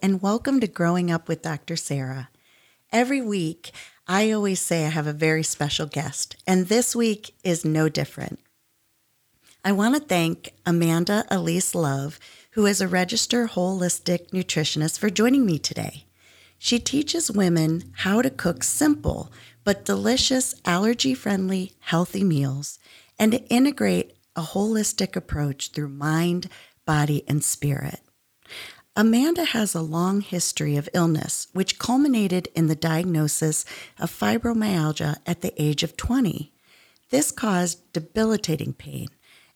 And welcome to Growing Up with Dr. Sarah. Every week, I always say I have a very special guest, and this week is no different. I want to thank Amanda Elise Love, who is a registered holistic nutritionist, for joining me today. She teaches women how to cook simple but delicious, allergy friendly, healthy meals and to integrate a holistic approach through mind, body, and spirit. Amanda has a long history of illness, which culminated in the diagnosis of fibromyalgia at the age of 20. This caused debilitating pain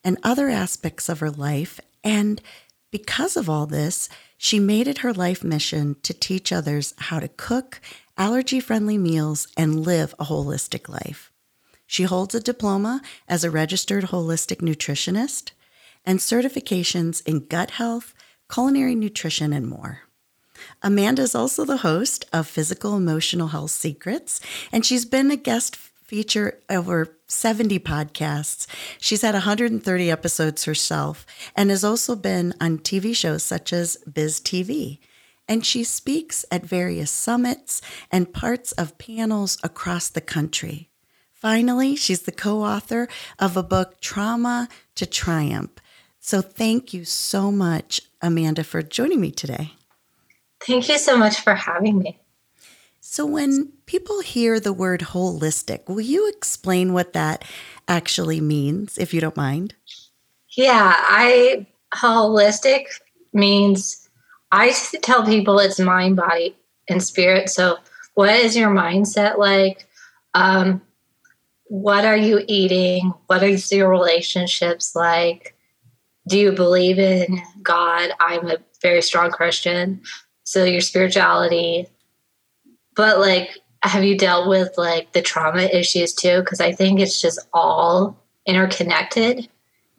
and other aspects of her life, and because of all this, she made it her life mission to teach others how to cook allergy friendly meals and live a holistic life. She holds a diploma as a registered holistic nutritionist and certifications in gut health culinary nutrition, and more. Amanda is also the host of Physical Emotional Health Secrets, and she's been a guest feature over 70 podcasts. She's had 130 episodes herself and has also been on TV shows such as Biz TV. And she speaks at various summits and parts of panels across the country. Finally, she's the co author of a book, Trauma to Triumph so thank you so much, Amanda, for joining me today. Thank you so much for having me. So, when people hear the word holistic, will you explain what that actually means, if you don't mind? Yeah, I holistic means I tell people it's mind, body, and spirit. So, what is your mindset like? Um, what are you eating? What is your relationships like? Do you believe in God? I'm a very strong Christian. So your spirituality, but like, have you dealt with like the trauma issues too? Because I think it's just all interconnected.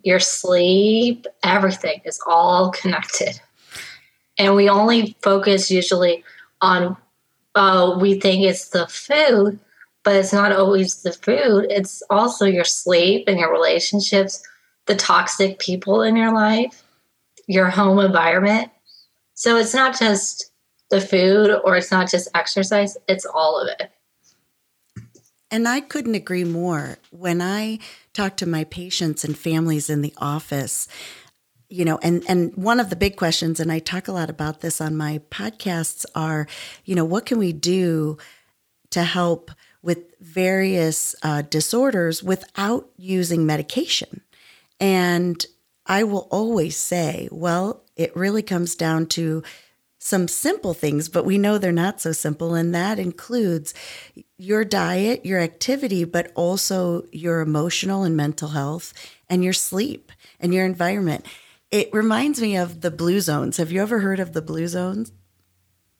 Your sleep, everything is all connected. And we only focus usually on, oh, we think it's the food, but it's not always the food. It's also your sleep and your relationships the toxic people in your life, your home environment. So it's not just the food or it's not just exercise, it's all of it. And I couldn't agree more. When I talk to my patients and families in the office, you know, and and one of the big questions, and I talk a lot about this on my podcasts, are, you know, what can we do to help with various uh, disorders without using medication? And I will always say, well, it really comes down to some simple things, but we know they're not so simple. And that includes your diet, your activity, but also your emotional and mental health and your sleep and your environment. It reminds me of the blue zones. Have you ever heard of the blue zones?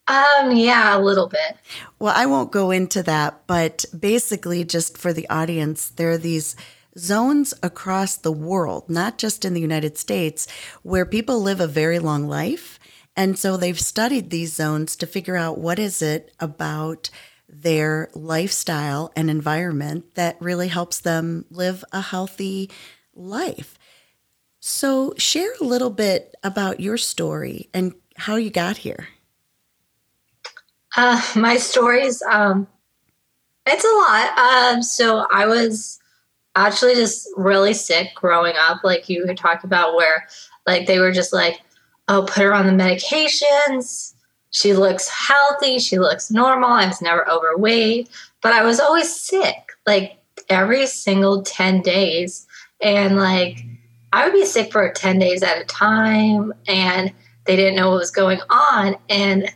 Um, yeah, a little bit. Well, I won't go into that, but basically, just for the audience, there are these zones across the world, not just in the United States, where people live a very long life. And so they've studied these zones to figure out what is it about their lifestyle and environment that really helps them live a healthy life. So, share a little bit about your story and how you got here. Uh, my stories, um, it's a lot. Um, so, I was actually just really sick growing up, like you were talking about, where like they were just like, oh, put her on the medications. She looks healthy. She looks normal. I was never overweight, but I was always sick, like every single 10 days. And like, I would be sick for 10 days at a time, and they didn't know what was going on. And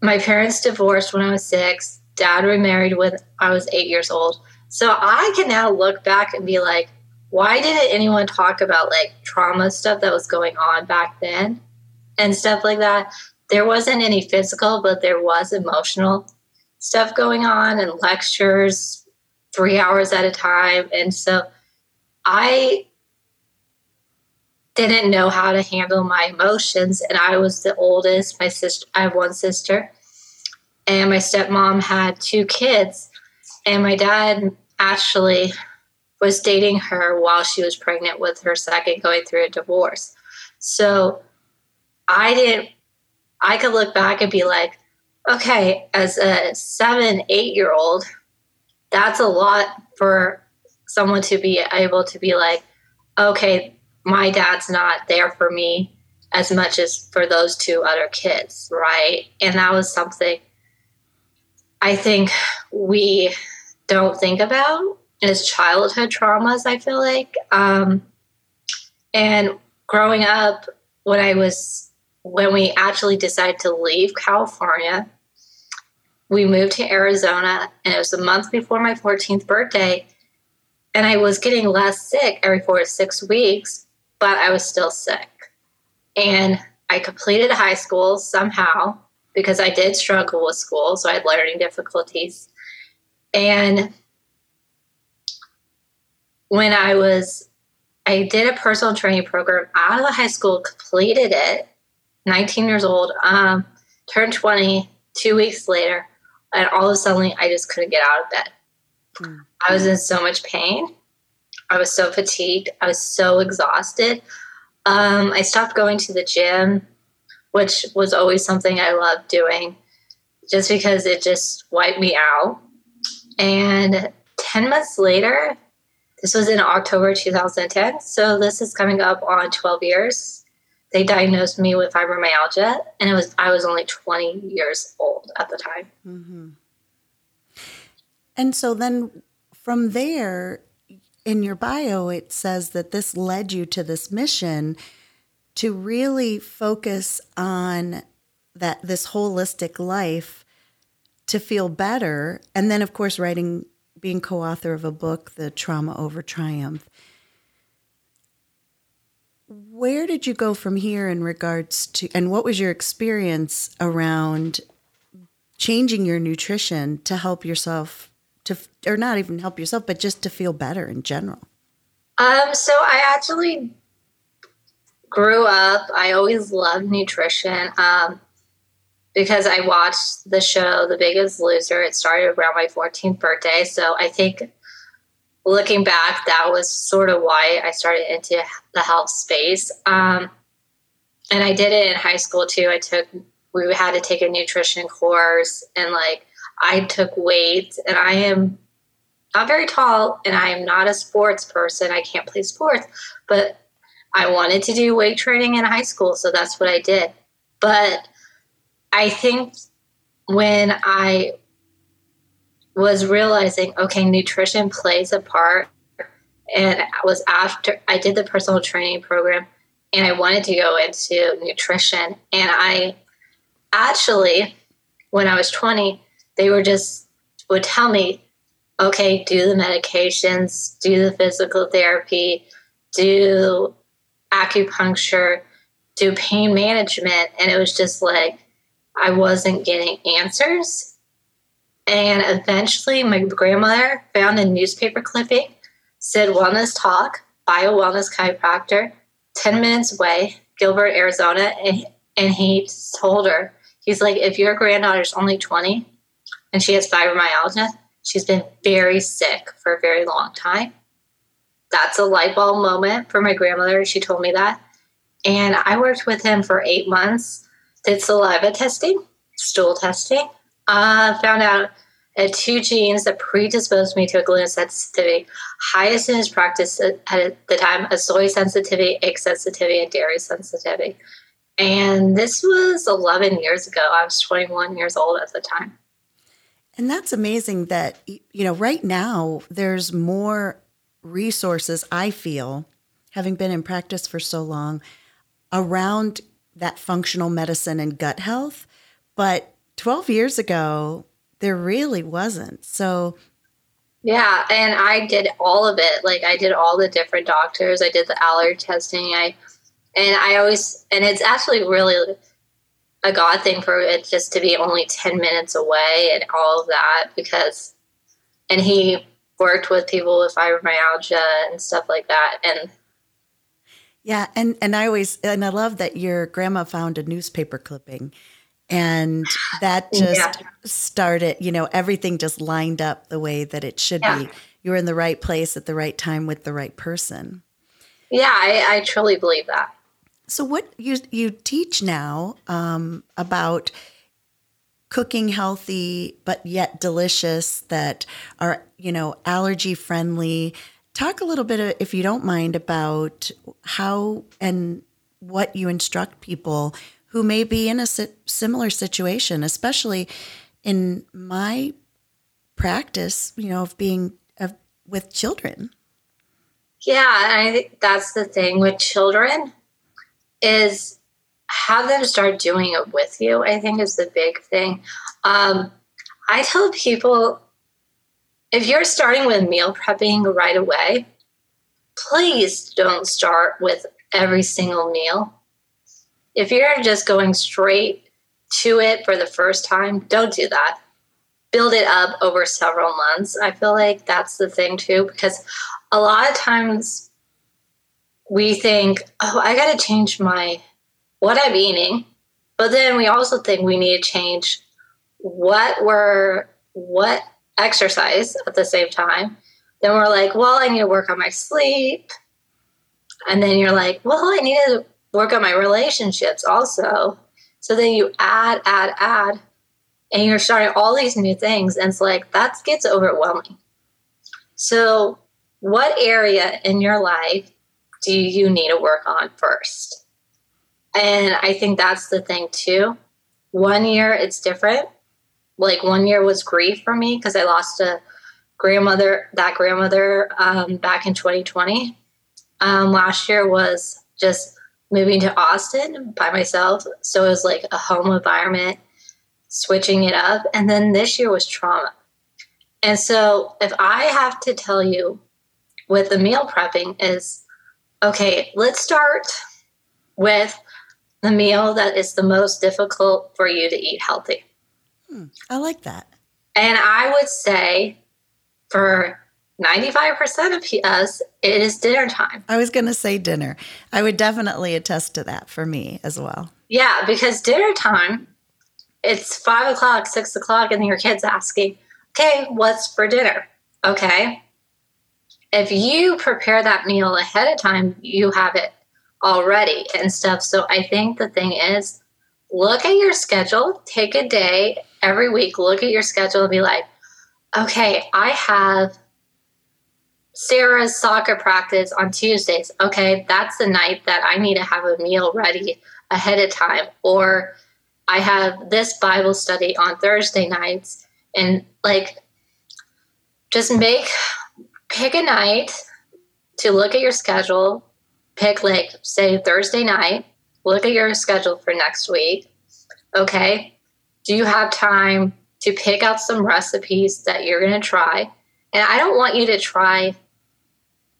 my parents divorced when I was six. Dad remarried when I was eight years old. So I can now look back and be like, why didn't anyone talk about like trauma stuff that was going on back then and stuff like that? There wasn't any physical, but there was emotional stuff going on and lectures three hours at a time. And so I didn't know how to handle my emotions. And I was the oldest. My sister, I have one sister, and my stepmom had two kids. And my dad actually was dating her while she was pregnant with her second, going through a divorce. So I didn't, I could look back and be like, okay, as a seven, eight year old, that's a lot for someone to be able to be like, okay, my dad's not there for me as much as for those two other kids, right? And that was something I think we don't think about as childhood traumas, I feel like. Um, and growing up, when I was, when we actually decided to leave California, we moved to Arizona, and it was a month before my 14th birthday. And I was getting less sick every four to six weeks, but I was still sick. And I completed high school somehow because I did struggle with school, so I had learning difficulties. And when I was, I did a personal training program out of the high school, completed it, 19 years old, um, turned 20 two weeks later, and all of a sudden I just couldn't get out of bed. Mm. I was in so much pain. I was so fatigued. I was so exhausted. Um, I stopped going to the gym, which was always something I loved doing, just because it just wiped me out. And 10 months later, this was in October 2010. So this is coming up on 12 years. They diagnosed me with fibromyalgia, and it was I was only 20 years old at the time. Mm-hmm. And so then from there, in your bio, it says that this led you to this mission to really focus on that this holistic life to feel better. And then of course writing being co-author of a book the trauma over triumph. Where did you go from here in regards to and what was your experience around changing your nutrition to help yourself to or not even help yourself but just to feel better in general? Um so i actually grew up i always loved nutrition. Um because i watched the show the biggest loser it started around my 14th birthday so i think looking back that was sort of why i started into the health space um, and i did it in high school too i took we had to take a nutrition course and like I took weights and I am not very tall and I am not a sports person. I can't play sports, but I wanted to do weight training in high school, so that's what I did. But I think when I was realizing, okay, nutrition plays a part, and I was after I did the personal training program and I wanted to go into nutrition. And I actually, when I was 20, they were just would tell me, okay, do the medications, do the physical therapy, do acupuncture, do pain management. And it was just like, I wasn't getting answers. And eventually, my grandmother found a newspaper clipping, said wellness talk by a wellness chiropractor, 10 minutes away, Gilbert, Arizona. And, and he told her, he's like, if your granddaughter's only 20, and she has fibromyalgia. She's been very sick for a very long time. That's a light bulb moment for my grandmother. She told me that. And I worked with him for eight months, did saliva testing, stool testing, uh, found out had two genes that predisposed me to a gluten sensitivity, highest in his practice at the time, a soy sensitivity, egg sensitivity, and dairy sensitivity. And this was 11 years ago. I was 21 years old at the time. And that's amazing that, you know, right now there's more resources, I feel, having been in practice for so long, around that functional medicine and gut health. But 12 years ago, there really wasn't. So Yeah, and I did all of it. Like I did all the different doctors. I did the allergy testing. I and I always and it's actually really a God thing for it just to be only 10 minutes away and all of that because and he worked with people with fibromyalgia and stuff like that and yeah and and i always and i love that your grandma found a newspaper clipping and that just yeah. started you know everything just lined up the way that it should yeah. be you were in the right place at the right time with the right person yeah i, I truly believe that so what you you teach now um, about cooking healthy but yet delicious that are you know allergy friendly talk a little bit if you don't mind about how and what you instruct people who may be in a similar situation especially in my practice you know of being of, with children yeah i think that's the thing with children is have them start doing it with you, I think is the big thing. Um, I tell people if you're starting with meal prepping right away, please don't start with every single meal. If you're just going straight to it for the first time, don't do that. Build it up over several months. I feel like that's the thing too, because a lot of times we think, oh, I got to change my what I'm eating, but then we also think we need to change what we're what exercise at the same time. Then we're like, well, I need to work on my sleep, and then you're like, well, I need to work on my relationships also. So then you add, add, add, and you're starting all these new things, and it's like that gets overwhelming. So, what area in your life do you need to work on first? And I think that's the thing too. One year it's different. Like one year was grief for me because I lost a grandmother, that grandmother um, back in 2020. Um, last year was just moving to Austin by myself. So it was like a home environment, switching it up. And then this year was trauma. And so if I have to tell you with the meal prepping is Okay, let's start with the meal that is the most difficult for you to eat healthy. Hmm, I like that. And I would say for 95% of us, it is dinner time. I was going to say dinner. I would definitely attest to that for me as well. Yeah, because dinner time, it's five o'clock, six o'clock, and your kid's asking, okay, what's for dinner? Okay if you prepare that meal ahead of time, you have it already and stuff. So I think the thing is look at your schedule, take a day every week, look at your schedule and be like, okay, I have Sarah's soccer practice on Tuesdays. Okay, that's the night that I need to have a meal ready ahead of time. Or I have this Bible study on Thursday nights. And like, just make pick a night to look at your schedule. Pick, like, say, Thursday night. Look at your schedule for next week. Okay. Do you have time to pick out some recipes that you're going to try? And I don't want you to try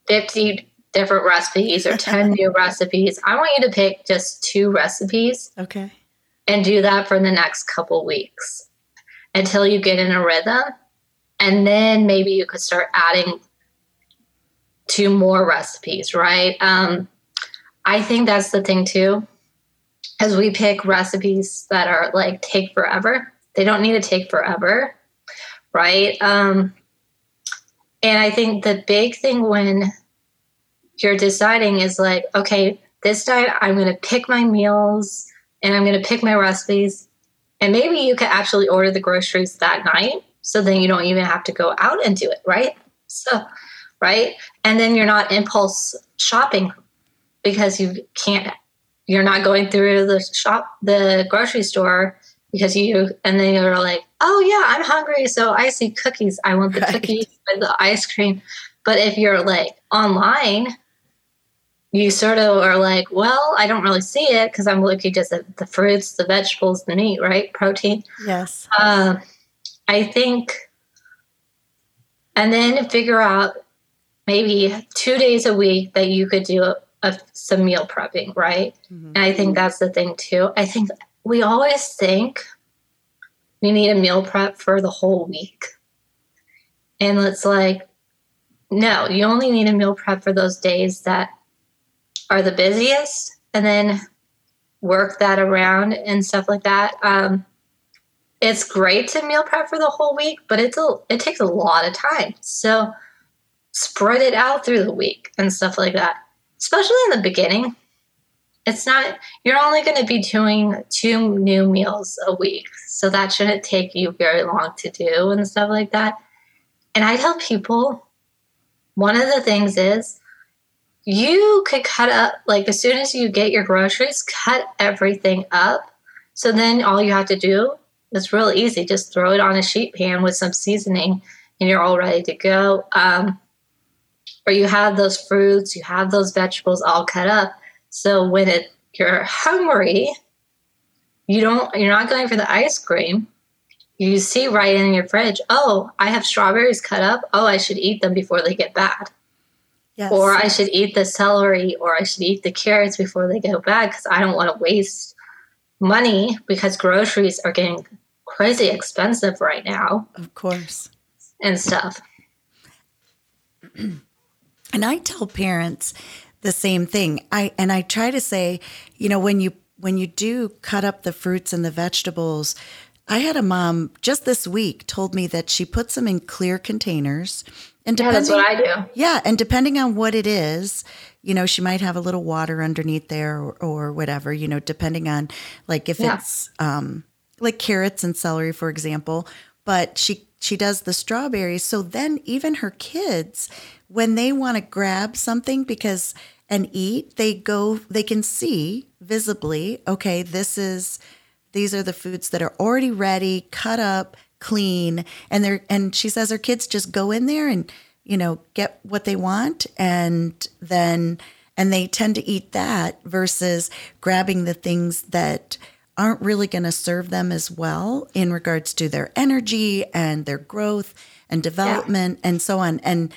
50 different recipes or 10 new recipes. I want you to pick just two recipes. Okay. And do that for the next couple weeks until you get in a rhythm. And then maybe you could start adding two more recipes, right? Um, I think that's the thing too, as we pick recipes that are like take forever. They don't need to take forever, right? Um, and I think the big thing when you're deciding is like, okay, this night I'm going to pick my meals and I'm going to pick my recipes. And maybe you could actually order the groceries that night so then you don't even have to go out and do it, right? So right? And then you're not impulse shopping because you can't you're not going through the shop the grocery store because you and then you're like, "Oh yeah, I'm hungry, so I see cookies. I want the right. cookies with the ice cream." But if you're like online, you sort of are like, "Well, I don't really see it because I'm looking just at the fruits, the vegetables, the meat, right? Protein." Yes. Uh, I think and then figure out maybe two days a week that you could do a, some meal prepping, right? Mm-hmm. And I think that's the thing too. I think we always think we need a meal prep for the whole week. And it's like, no, you only need a meal prep for those days that are the busiest and then work that around and stuff like that. Um, it's great to meal prep for the whole week, but it's a, it takes a lot of time. So spread it out through the week and stuff like that, especially in the beginning. It's not, you're only going to be doing two new meals a week. So that shouldn't take you very long to do and stuff like that. And I tell people one of the things is you could cut up, like, as soon as you get your groceries, cut everything up. So then all you have to do is real easy. Just throw it on a sheet pan with some seasoning and you're all ready to go. Um, or you have those fruits, you have those vegetables all cut up. So when it, you're hungry, you don't, you're not going for the ice cream you see right in your fridge, oh, I have strawberries cut up. Oh, I should eat them before they get bad. Yes. Or I should eat the celery or I should eat the carrots before they go bad because I don't want to waste money because groceries are getting crazy expensive right now. Of course. And stuff. And I tell parents the same thing. I and I try to say, you know, when you when you do cut up the fruits and the vegetables, I had a mom just this week told me that she puts them in clear containers. And yeah, that's what I do. Yeah, and depending on what it is, you know, she might have a little water underneath there or, or whatever, you know, depending on like if yeah. it's um like carrots and celery, for example. But she she does the strawberries. So then even her kids, when they want to grab something because and eat, they go they can see visibly, okay, this is these are the foods that are already ready, cut up, clean, and they're and she says her kids just go in there and you know get what they want and then and they tend to eat that versus grabbing the things that aren't really going to serve them as well in regards to their energy and their growth and development yeah. and so on. And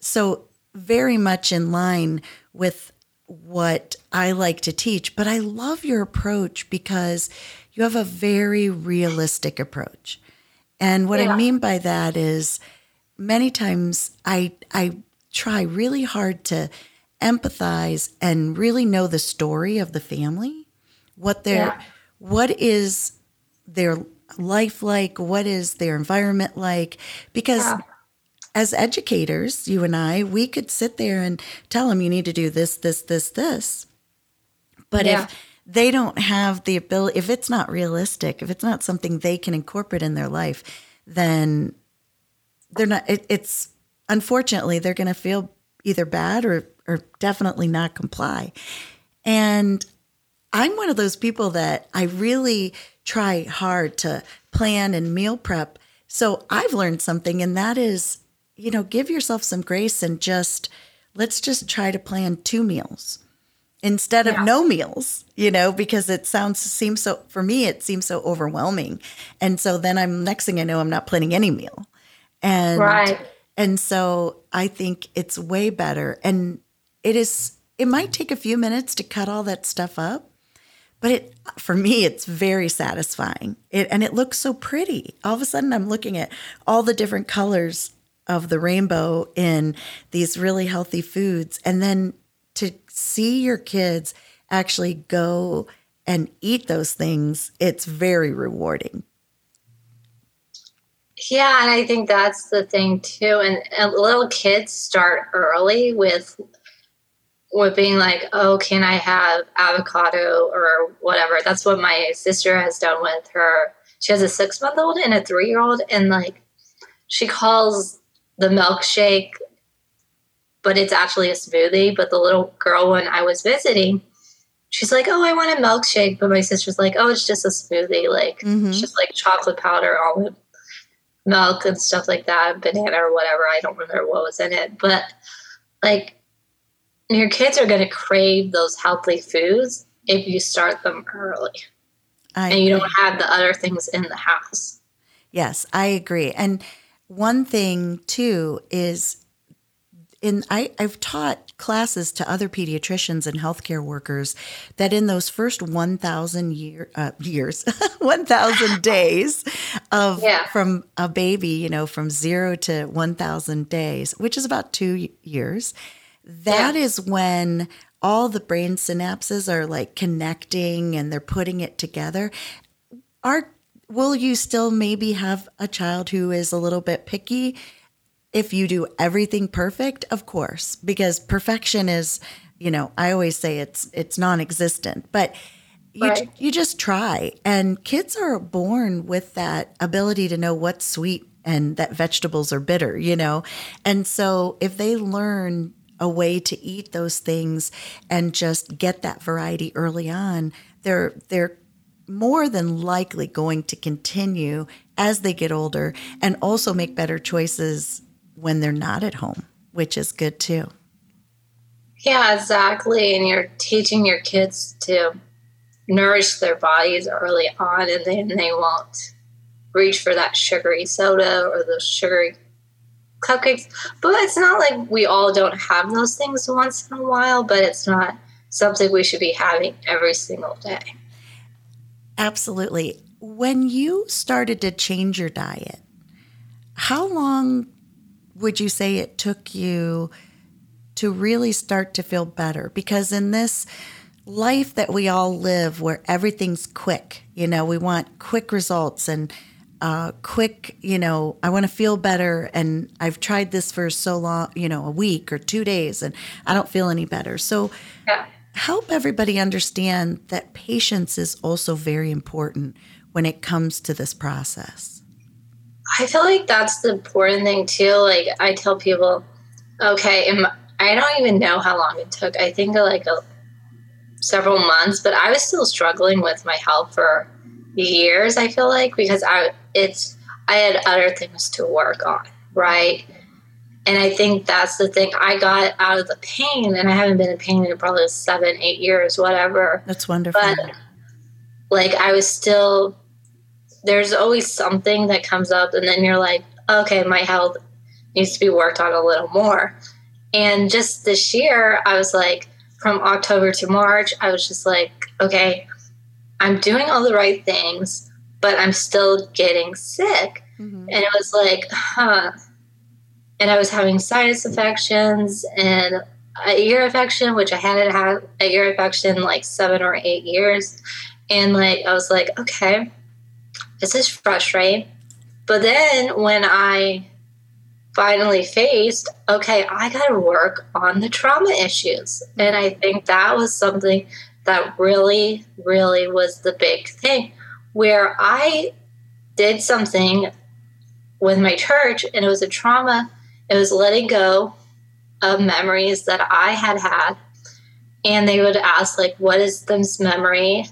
so, very much in line with what I like to teach, but I love your approach because you have a very realistic approach. And what yeah. I mean by that is many times I I try really hard to empathize and really know the story of the family, what their yeah. What is their life like, what is their environment like because yeah. as educators, you and I, we could sit there and tell them you need to do this this this this. But if they don't have the ability, if it's not realistic, if it's not something they can incorporate in their life, then they're not, it, it's unfortunately, they're going to feel either bad or, or definitely not comply. And I'm one of those people that I really try hard to plan and meal prep. So I've learned something, and that is, you know, give yourself some grace and just let's just try to plan two meals instead of yeah. no meals, you know, because it sounds seems so for me it seems so overwhelming. And so then I'm next thing I know I'm not planning any meal. And right. and so I think it's way better and it is it might take a few minutes to cut all that stuff up, but it for me it's very satisfying. It and it looks so pretty. All of a sudden I'm looking at all the different colors of the rainbow in these really healthy foods and then to see your kids actually go and eat those things, it's very rewarding. Yeah, and I think that's the thing too. And, and little kids start early with with being like, oh, can I have avocado or whatever? That's what my sister has done with her. She has a six month old and a three year old, and like she calls the milkshake but it's actually a smoothie. But the little girl, when I was visiting, she's like, "Oh, I want a milkshake," but my sister's like, "Oh, it's just a smoothie. Like mm-hmm. it's just like chocolate powder, almond milk, and stuff like that, banana or whatever. I don't remember what was in it, but like your kids are going to crave those healthy foods if you start them early, I and you don't have the other things in the house. Yes, I agree, and one thing too is in I, I've taught classes to other pediatricians and healthcare workers that in those first 1,000 year, uh, years, 1,000 days of Yeah. from a baby, you know, from zero to 1,000 days, which is about two years, That is when all the brain synapses are like connecting and they're putting it together. Are will you still maybe have a child who is a little bit picky if you do everything perfect? Of course, because perfection is, you know, I always say it's it's non-existent, but you, Right. you just try. And kids are born with that ability to know what's sweet and that vegetables are bitter, you know? And so if they learn a way to eat those things and just get that variety early on, they're they're more than likely going to continue as they get older and also make better choices when they're not at home, which is good too. Yeah, exactly. And you're teaching your kids to nourish their bodies early on, and then they won't reach for that sugary soda or those sugary cupcakes. But it's not like we all don't have those things once in a while, but it's not something we should be having every single day. Absolutely. When you started to change your diet, how long would you say it took you to really start to feel better? Because in this life that we all live where everything's quick, you know, we want quick results and uh, quick, you know, I want to feel better. And I've tried this for so long, you know, a week or two days, and I don't feel any better. So, Yeah. help everybody understand that patience is also very important when it comes to this process. I feel like that's the important thing too. Like I tell people, okay, I don't even know how long it took. I think like a, several months, but I was still struggling with my health for years. I feel like because I it's I had other things to work on, right? And I think that's the thing. I got out of the pain, and I haven't been in pain in probably seven, eight years, whatever That's wonderful. but like I was still there's always something that comes up and then you're like, okay, my health needs to be worked on a little more. And just this year I was like from October to March, I was just like, okay, I'm doing all the right things, but I'm still getting sick. Mhm. And it was like, huh. And I was having sinus infections and a ear infection, which I hadn't had a ear infection in like seven or eight years. And like, I was like, okay, this is frustrating. But then when I finally faced, okay, I got to work on the trauma issues. And I think that was something that really, really was the big thing where I did something with my church and it was a trauma. It was letting go of memories that I had had. And they would ask, like, what is this memory?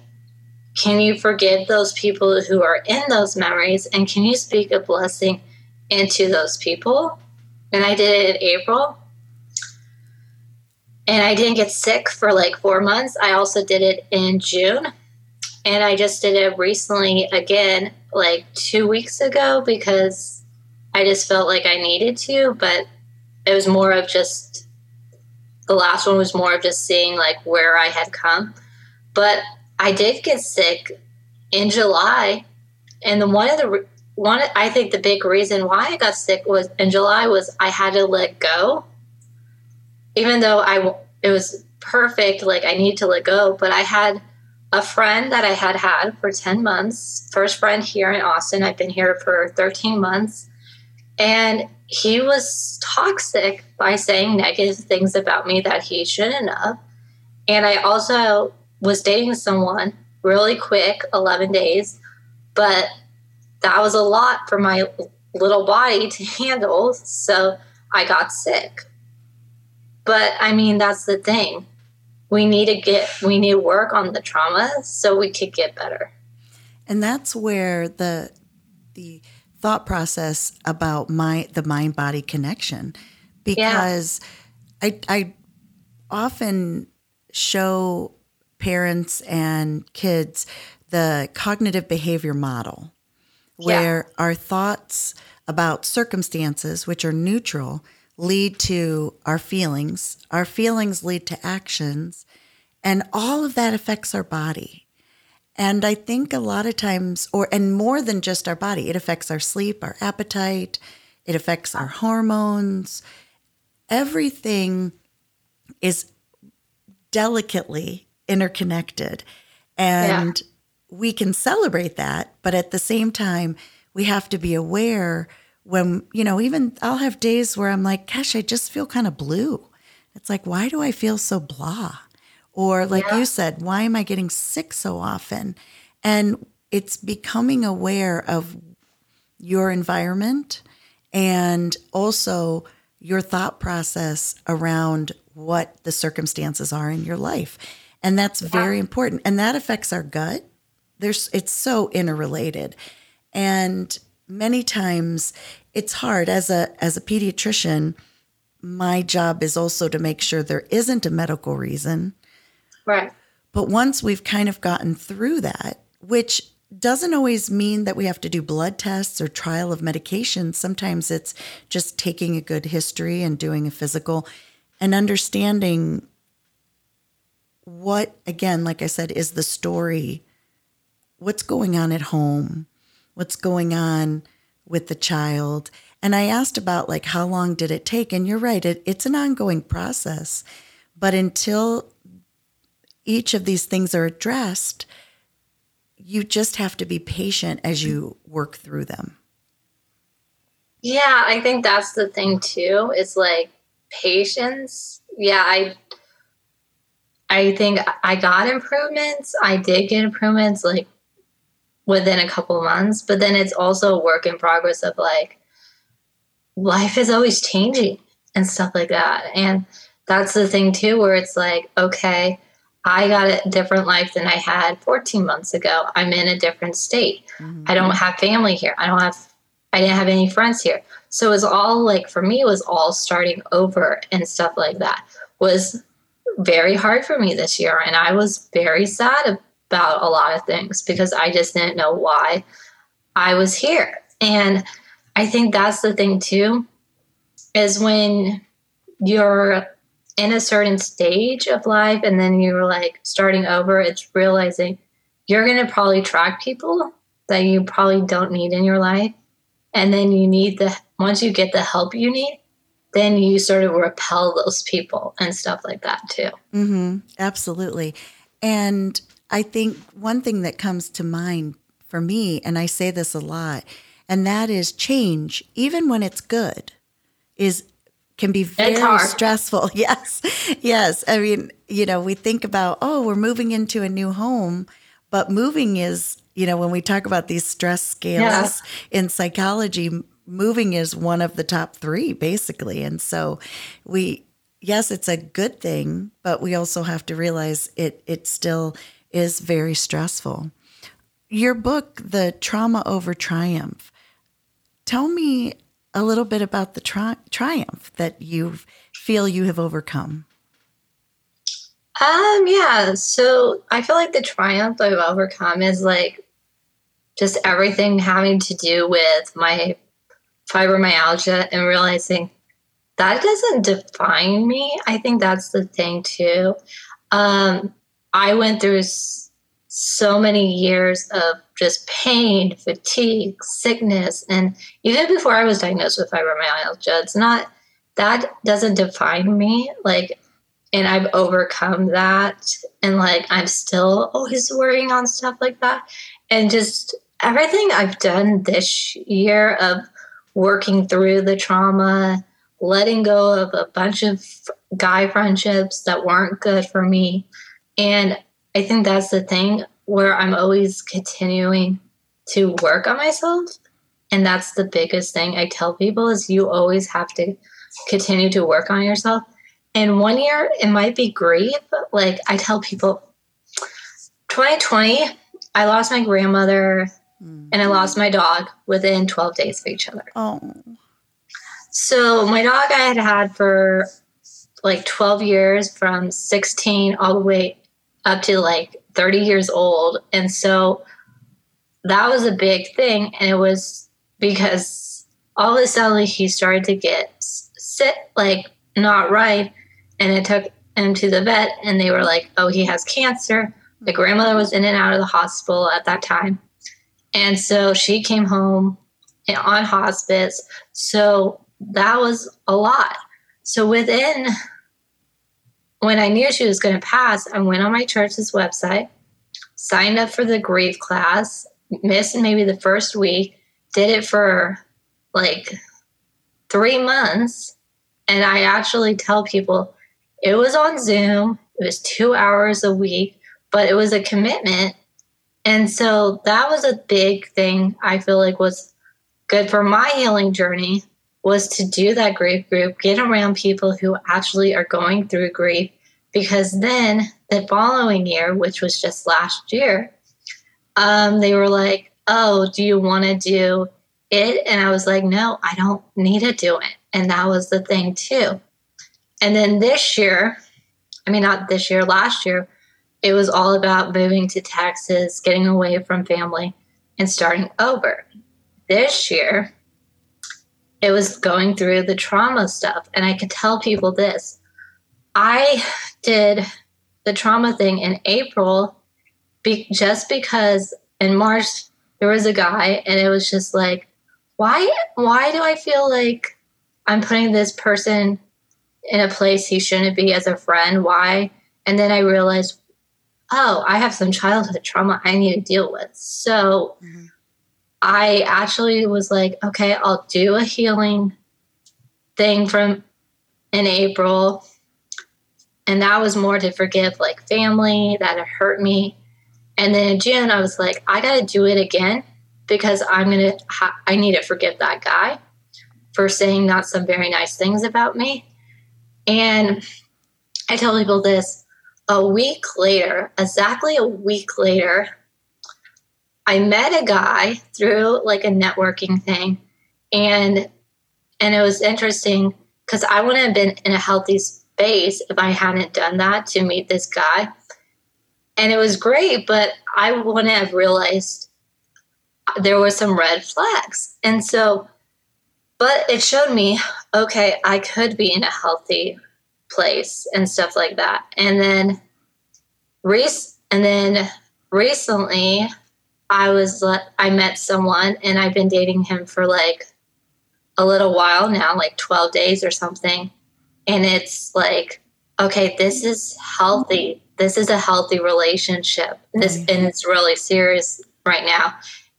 Can you forgive those people who are in those memories? And can you speak a blessing into those people? And I did it in April. And I didn't get sick for like four months. I also did it in June. And I just did it recently again, like two weeks ago, because I just felt like I needed to. But it was more of just the last one was more of just seeing like where I had come. But I did get sick in July, and the one of the one I think the big reason why I got sick was in July was I had to let go. Even though I it was perfect, like I need to let go, but I had a friend that I had had for 10 months, first friend here in Austin. I've been here for 13 months. And he was toxic by saying negative things about me that he shouldn't have. And I also was dating someone really quick, 11 days, but that was a lot for my little body to handle. So I got sick. But I mean, that's the thing. We need to get, we need to work on the trauma so we could get better. And that's where the the thought process about my the mind body connection because I I often show parents and kids the cognitive behavior model where our thoughts about circumstances, which are neutral, lead to our feelings. Our feelings lead to actions. And all of that affects our body. And I think a lot of times, or, and more than just our body, it affects our sleep, our appetite, it affects our hormones. Everything is delicately interconnected. And yeah. we can celebrate that, but at the same time, we have to be aware when, you know, even I'll have days where I'm like, gosh, I just feel kind of blue. It's like, why do I feel so blah? Or, like yeah. you said, why am I getting sick so often? And it's becoming aware of your environment and also your thought process around what the circumstances are in your life. And that's very important. And that affects our gut. There's it's so interrelated. And many times it's hard as a as a pediatrician, my job is also to make sure there isn't a medical reason. Right. But once we've kind of gotten through that, which doesn't always mean that we have to do blood tests or trial of medication. Sometimes it's just taking a good history and doing a physical and understanding what, again, like I said, is the story. What's going on at home? What's going on with the child? And I asked about like how long did it take? And you're right, it, it's an ongoing process. But until each of these things are addressed, you just have to be patient as you work through them. Yeah, I think that's the thing too. Is like patience. Yeah, I I think I got improvements. I did get improvements like within a couple months, but then it's also a work in progress of like life is always changing and stuff like that. And that's the thing too where it's like okay, I got a different life than I had 14 months ago. I'm in a different state. Mm-hmm. I don't have family here. I don't have, I didn't have any friends here. So it was all like, for me, it was all starting over and stuff like that was very hard for me this year. And I was very sad about a lot of things because I just didn't know why I was here. And I think that's the thing too, is when you're in a certain stage of life and then you're like starting over, it's realizing you're going to probably track people that you probably don't need in your life. And then you need the, once you get the help you need, then you sort of repel those people and stuff like that too. Mm-hmm. Absolutely. And I think one thing that comes to mind for me, and I say this a lot, and that is change, even when it's good, is can be very stressful. Yes. Yes. I mean, you know, we think about, oh, we're moving into a new home, but moving is, you know, when we talk about these stress scales yeah. in psychology, moving is one of the top three, basically. And so we, yes, it's a good thing, but we also have to realize it, it still is very stressful. Your book, The Trauma Over Triumph, tell me a little bit about the tri- triumph that you feel you have overcome. Um, yeah. So I feel like the triumph I've overcome is like just everything having to do with my fibromyalgia and realizing that doesn't define me. I think that's the thing too. Um, I went through so many years of just pain, fatigue, sickness. And even before I was diagnosed with fibromyalgia, it's not, that doesn't define me. Like, and I've overcome that. And like, I'm still always worrying on stuff like that. And just everything I've done this year of working through the trauma, letting go of a bunch of guy friendships that weren't good for me. And I think that's the thing where I'm always continuing to work on myself. And that's the biggest thing I tell people is you always have to continue to work on yourself. And one year it might be great, but like I tell people 2020, I lost my grandmother mm-hmm. and I lost my dog within 12 days of each other. Oh. So my dog I had had for like 12 years from 16 all the way up to like 30 years old. And so that was a big thing. And it was because all of a sudden he started to get sick, like not right. And it took him to the vet, and they were like, oh, he has cancer. The grandmother was in and out of the hospital at that time. And so she came home eh, on hospice. So that was a lot. So within, when I knew she was going to pass, I went on my church's website, signed up for the grief class, missed maybe the first week, did it for like three months. And I actually tell people it was on Zoom, it was two hours a week, but it was a commitment. And so that was a big thing I feel like was good for my healing journey was to do that grief group, get around people who actually are going through grief, because then the following year, which was just last year, um, they were like, Oh, do you want to do it? And I was like, No, I don't need to do it. And that was the thing, too. And then this year, I mean, not this year, last year, it was all about moving to Texas, getting away from family, and starting over. This year, it was going through the trauma stuff. And I could tell people this I did the trauma thing in April be- just because in March there was a guy and it was just like why why do I feel like I'm putting this person in a place he shouldn't be as a friend why and then I realized oh I have some childhood trauma I need to deal with so mm-hmm. I actually was like okay I'll do a healing thing from in April and that was more to forgive like family that had hurt me. And then in June, I was like, I got to do it again because I'm going to, ha- I need to forgive that guy for saying not some very nice things about me. And I tell people this a week later, exactly a week later, I met a guy through like a networking thing. And, and it was interesting because I wouldn't have been in a healthy space if I hadn't done that to meet this guy. And it was great, but I wouldn't have realized there were some red flags. And so, but it showed me, okay, I could be in a healthy place and stuff like that. And then, rec- and then recently, I was I met someone and I've been dating him for like a little while now, like 12 days or something. And it's like okay this is healthy. This is a healthy relationship. This mm-hmm. and it's really serious right now.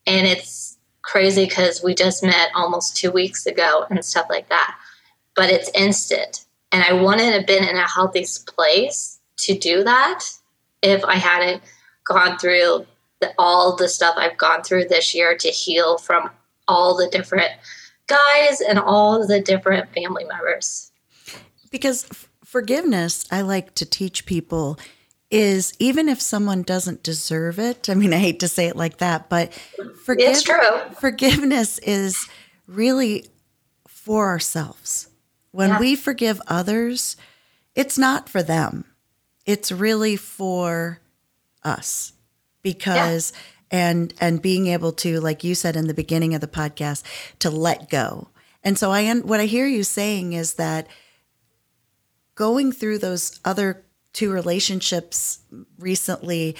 And it's crazy because we just met almost two weeks ago and stuff like that. But it's instant. And i wouldn't have been in a healthy place to do that if i hadn't gone through the, all the stuff i've gone through this year to heal from all the different guys and all the different family members because f- forgiveness, I like to teach people, is even if someone doesn't deserve it. I mean, I hate to say it like that, but forgive- it's true. forgiveness is really for ourselves. When yeah. we forgive others, it's not for them. It's really for us because yeah. and and being able to like you said in the beginning of the podcast to let go. And so I what I hear you saying is that going through those other two relationships recently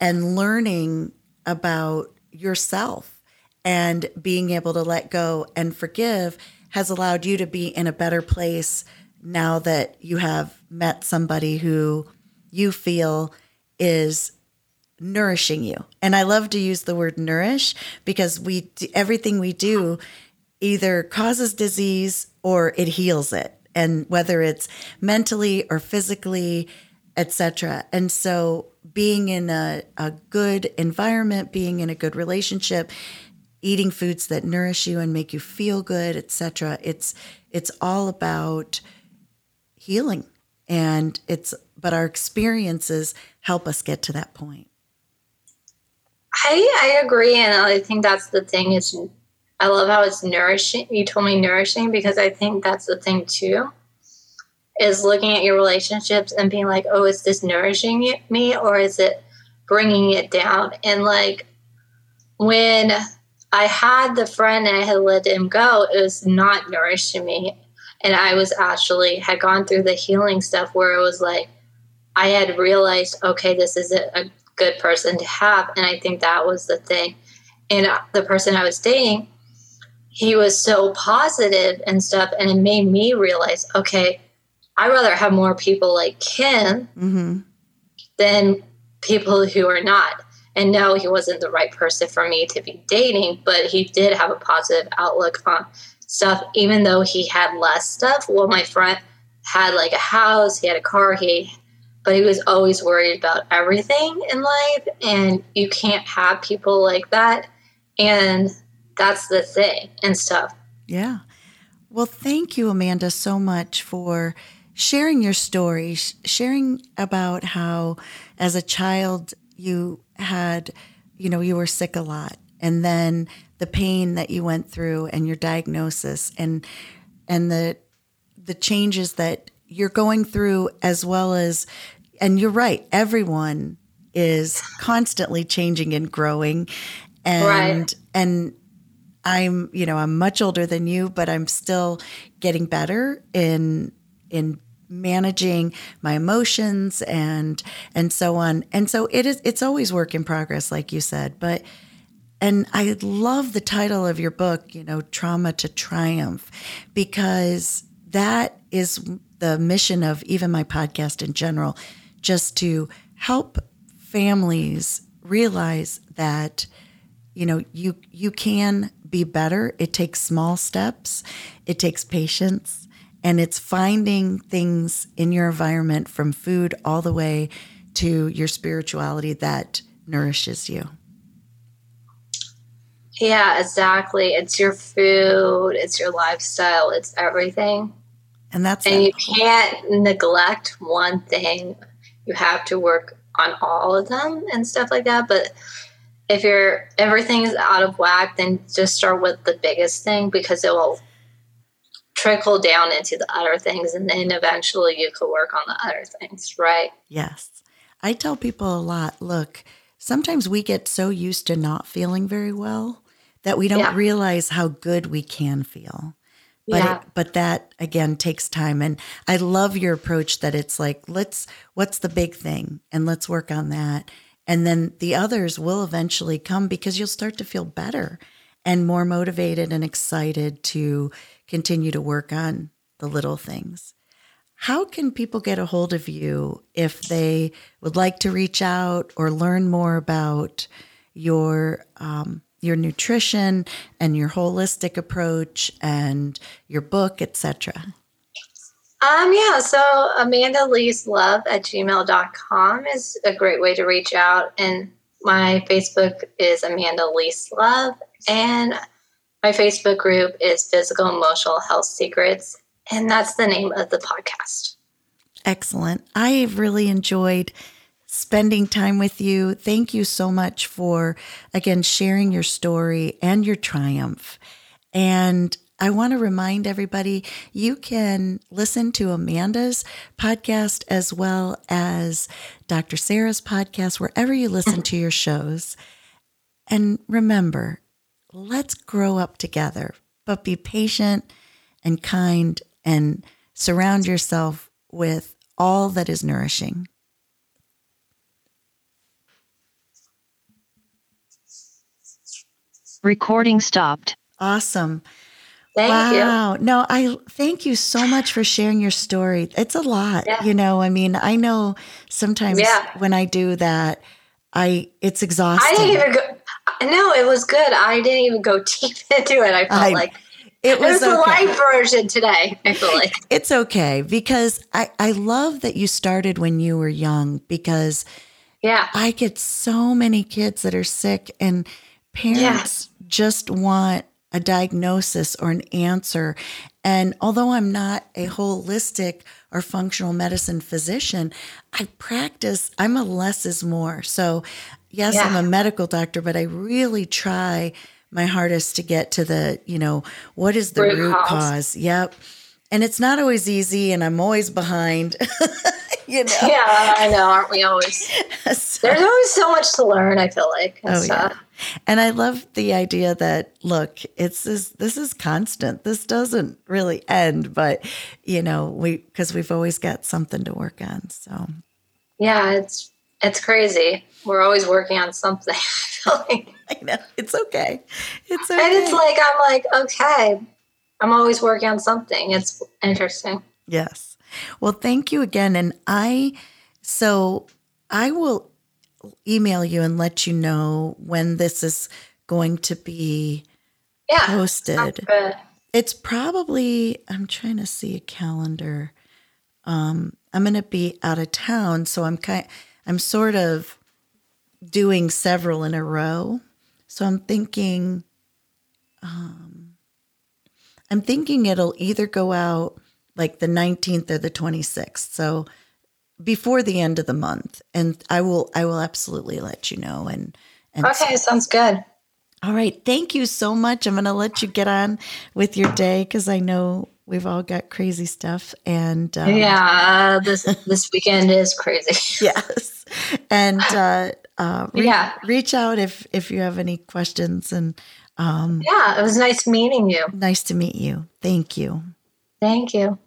and learning about yourself and being able to let go and forgive has allowed you to be in a better place now that you have met somebody who you feel is nourishing you. And I love to use the word nourish because we everything we do either causes disease or it heals it and whether it's mentally or physically, etc. And so being in a, a good environment, being in a good relationship, eating foods that nourish you and make you feel good, etc. It's it's all about healing. And it's but our experiences help us get to that point. I I agree and I think that's the thing is I love how it's nourishing. You told me nourishing because I think that's the thing too. Is looking at your relationships and being like, oh, is this nourishing me or is it bringing it down? And like when I had the friend and I had let him go, it was not nourishing me. And I was actually had gone through the healing stuff where it was like I had realized, okay, this is a, a good person to have. And I think that was the thing. And the person I was dating, he was so positive and stuff. And it made me realize, okay, I'd rather have more people like him Mm-hmm. than people who are not. And no, he wasn't the right person for me to be dating, but he did have a positive outlook on stuff, even though he had less stuff. Well, my friend had like a house, he had a car, he but he was always worried about everything in life and you can't have people like that and that's the thing and stuff Yeah. Well, thank you, Amanda, so much for sharing your story, sharing about how, as a child, you had, you know, you were sick a lot, and then the pain that you went through, and your diagnosis, and and the the changes that you're going through, as well as, and you're right, everyone is constantly changing and growing, and Right. and I'm, you know, I'm much older than you, but I'm still getting better in in managing my emotions and and so on. And so it is it's always work in progress like you said, but and I love the title of your book, you know, Trauma to Triumph, because that is the mission of even my podcast in general, just to help families realize that you know you you can be better. It takes small steps. It takes patience. And it's finding things in your environment from food all the way to your spirituality that nourishes you. Yeah exactly. It's your food. It's your lifestyle. It's everything and that's and that you can't neglect one thing you have to work on all of them and stuff like that but if you're everything's out of whack then just start with the biggest thing because it will trickle down into the other things and then eventually you could work on the other things right Yes. I tell people a lot look, sometimes we get so used to not feeling very well that we don't Yeah. realize how good we can feel. But Yeah. it, but that again takes time and I love your approach that it's like let's what's the big thing and let's work on that and then the others will eventually come because you'll start to feel better and more motivated and excited to continue to work on the little things. How can people get a hold of you if they would like to reach out or learn more about your um, your nutrition and your holistic approach and your book, etc.? Um, yeah, so Amanda Lee's Love at gmail.com is a great way to reach out. And my Facebook is Amanda Lee's Love. And my Facebook group is Physical Emotional Health Secrets. And that's the name of the podcast. Excellent. I've really enjoyed spending time with you. Thank you so much for, again, sharing your story and your triumph. And I want to remind everybody you can listen to Amanda's podcast as well as Dr. Sarah's podcast, wherever you listen to your shows. And remember, let's grow up together, but be patient and kind and surround yourself with all that is nourishing. Recording stopped. Awesome. Thank you. wow. No, I thank you so much for sharing your story. It's a lot, Yeah. you know. I mean, I know sometimes Yeah. when I do that, I it's exhausting. I didn't even go. No, it was good. I didn't even go deep into it. I felt I- like it it was was the okay. light version today. I feel like. It's okay because I I love that you started when you were young because Yeah. I get so many kids that are sick, and parents just want a diagnosis or an answer. And although I'm not a holistic or functional medicine physician, I practice, I'm a less is more. So, yes, I'm a medical doctor, but I really try my hardest to get to the, you know, what is the Root root, cause. cause? Yep. And it's not always easy, and I'm always behind. you know, Yeah, I know. Aren't we always? So- There's always so much to learn. I feel like. Oh, yeah. And I love the idea that look, it's this this is constant. This doesn't really end, but you know, we because we've always got something to work on. So Yeah, it's it's crazy. We're always working on something. I know. It's okay. It's okay. And it's like I'm like, okay. I'm always working on something. It's interesting. Yes. Well, thank you again. And I so I will email you and let you know when this is going to be Yeah. posted. It's probably I'm trying to see a calendar. Um, I'm going to be out of town, so I'm kind I'm sort of doing several in a row. So I'm thinking um, I'm thinking it'll either go out like the 19th or the 26th. So before the end of the month and I will I will absolutely let you know and and Okay, sounds good. all right. Thank you so much. I'm going to let you get on with your day because I know we've all got crazy stuff. And um, Yeah, uh, this this weekend is crazy. yes. And uh, uh, re- Yeah. reach out if if you have any questions. And um, Yeah, it was nice meeting you. nice to meet you. Thank you. Thank you.